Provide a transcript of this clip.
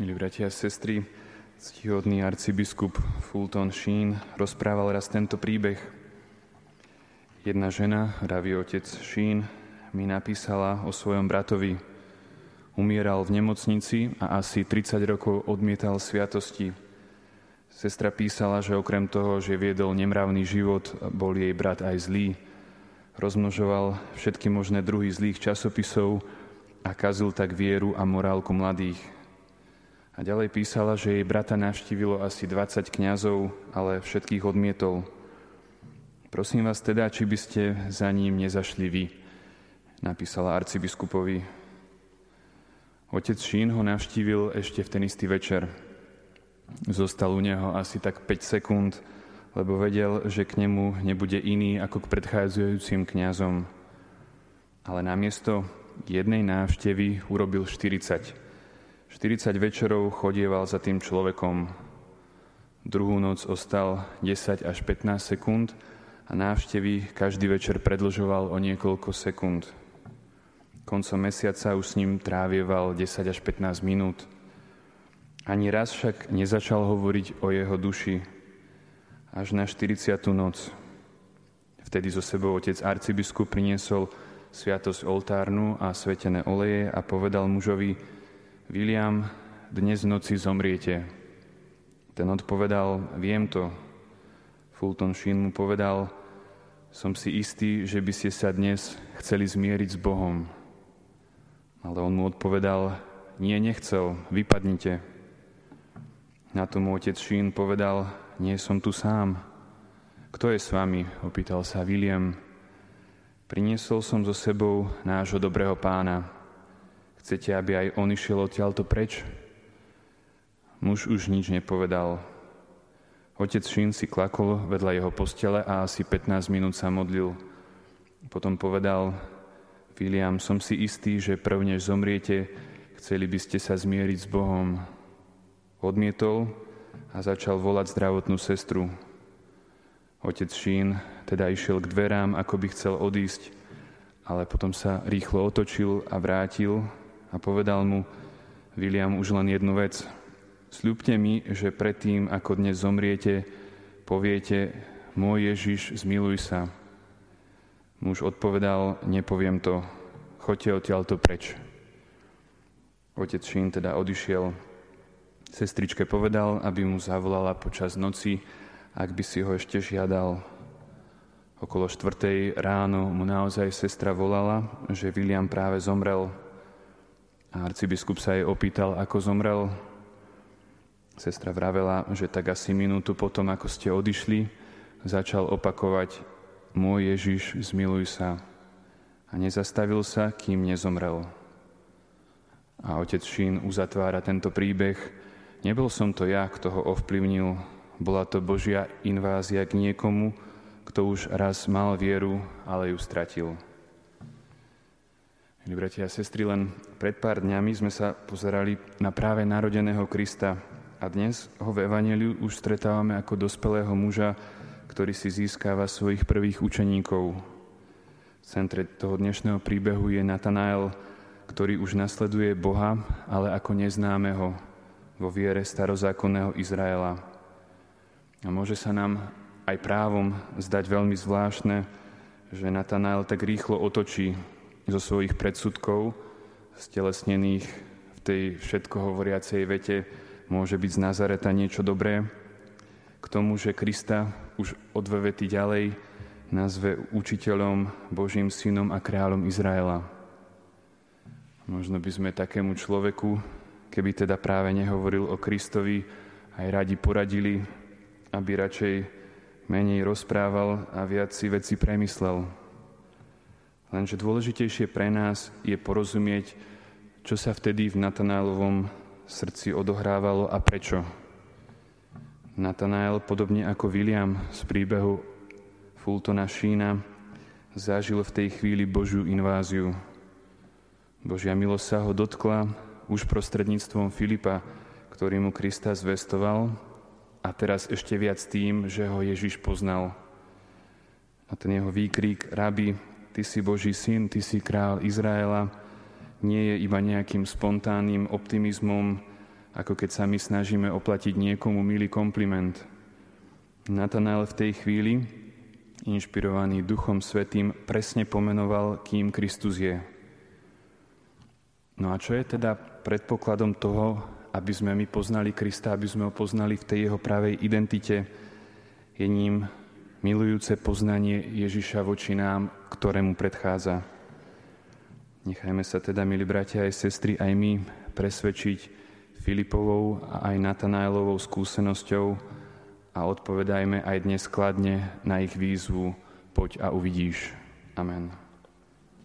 Milí bratia a sestry, ctihodný arcibiskup Fulton Sheen rozprával raz tento príbeh. Jedna žena, pravý otec Sheen, mi napísala o svojom bratovi. Umieral v nemocnici a asi 30 rokov odmietal sviatosti. Sestra písala, že okrem toho, že viedol nemravný život, bol jej brat aj zlý. Rozmnožoval všetky možné druhy zlých časopisov a kazil tak vieru a morálku mladých. A ďalej písala, že jej brata navštívilo asi 20 kňazov, ale všetkých odmietol. Prosím vás teda, či by ste za ním nezašli vy, napísala arcibiskupovi. Otec Šín ho navštívil ešte v ten istý večer. Zostal u neho asi tak 5 sekúnd, lebo vedel, že k nemu nebude iný ako k predchádzajúcim kňazom. Ale namiesto jednej návštevy urobil 40 40 večerov chodieval za tým človekom. Druhú noc ostal 10 až 15 sekúnd a návštevy každý večer predlžoval o niekoľko sekúnd. Koncom mesiaca už s ním trávieval 10 až 15 minút. Ani raz však nezačal hovoriť o jeho duši. Až na 40. noc. Vtedy zo sebou otec arcibiskup priniesol sviatosť oltárnu a svetené oleje a povedal mužovi, William, dnes noci zomriete. Ten odpovedal, viem to. Fulton Sheen mu povedal, som si istý, že by ste sa dnes chceli zmieriť s Bohom. Ale on mu odpovedal, nie, nechcel, vypadnite. Na tomu otec Sheen povedal, nie som tu sám. Kto je s vami? opýtal sa William. Priniesol som so sebou nášho dobrého pána, Chcete, aby aj on išiel odtiaľto preč? Muž už nič nepovedal. Otec Šín si klakol vedľa jeho postele a asi 15 minút sa modlil. Potom povedal, William, som si istý, že prvne zomriete, chceli by ste sa zmieriť s Bohom. Odmietol a začal volať zdravotnú sestru. Otec Šín teda išiel k dverám, ako by chcel odísť, ale potom sa rýchlo otočil a vrátil a povedal mu William už len jednu vec. Sľubte mi, že predtým, ako dnes zomriete, poviete, môj Ježiš, zmiluj sa. Muž odpovedal, nepoviem to, choďte odtiaľto preč. Otec Šín teda odišiel. Sestričke povedal, aby mu zavolala počas noci, ak by si ho ešte žiadal. Okolo štvrtej ráno mu naozaj sestra volala, že William práve zomrel a arcibiskup sa jej opýtal, ako zomrel. Sestra vravela, že tak asi minútu potom, ako ste odišli, začal opakovať Môj Ježiš, zmiluj sa. A nezastavil sa, kým nezomrel. A otec Šín uzatvára tento príbeh. Nebol som to ja, kto ho ovplyvnil. Bola to Božia invázia k niekomu, kto už raz mal vieru, ale ju stratil. Milí bratia a sestry, len pred pár dňami sme sa pozerali na práve narodeného Krista a dnes ho v Evangeliu už stretávame ako dospelého muža, ktorý si získava svojich prvých učeníkov. V centre toho dnešného príbehu je Natanael, ktorý už nasleduje Boha, ale ako neznámeho vo viere starozákonného Izraela. A môže sa nám aj právom zdať veľmi zvláštne, že Natanael tak rýchlo otočí zo svojich predsudkov, stelesnených v tej všetko hovoriacej vete, môže byť z Nazareta niečo dobré, k tomu, že Krista už o dve vety ďalej nazve učiteľom, Božím synom a kráľom Izraela. Možno by sme takému človeku, keby teda práve nehovoril o Kristovi, aj radi poradili, aby radšej menej rozprával a viac si veci premyslel. Lenže dôležitejšie pre nás je porozumieť, čo sa vtedy v Natanálovom srdci odohrávalo a prečo. Natanael, podobne ako William z príbehu Fultona Šína, zažil v tej chvíli Božiu inváziu. Božia milosť sa ho dotkla už prostredníctvom Filipa, ktorý mu Krista zvestoval a teraz ešte viac tým, že ho Ježiš poznal. A ten jeho výkrik, rabi, Ty si Boží syn, Ty si král Izraela, nie je iba nejakým spontánnym optimizmom ako keď sa my snažíme oplatiť niekomu milý kompliment. Natanael v tej chvíli, inšpirovaný Duchom Svetým, presne pomenoval, kým Kristus je. No a čo je teda predpokladom toho, aby sme my poznali Krista, aby sme ho poznali v tej jeho pravej identite, je ním milujúce poznanie Ježiša voči nám, ktorému predchádza. Nechajme sa teda, milí bratia aj sestry, aj my presvedčiť Filipovou a aj Natanaelovou skúsenosťou a odpovedajme aj dnes kladne na ich výzvu Poď a uvidíš. Amen.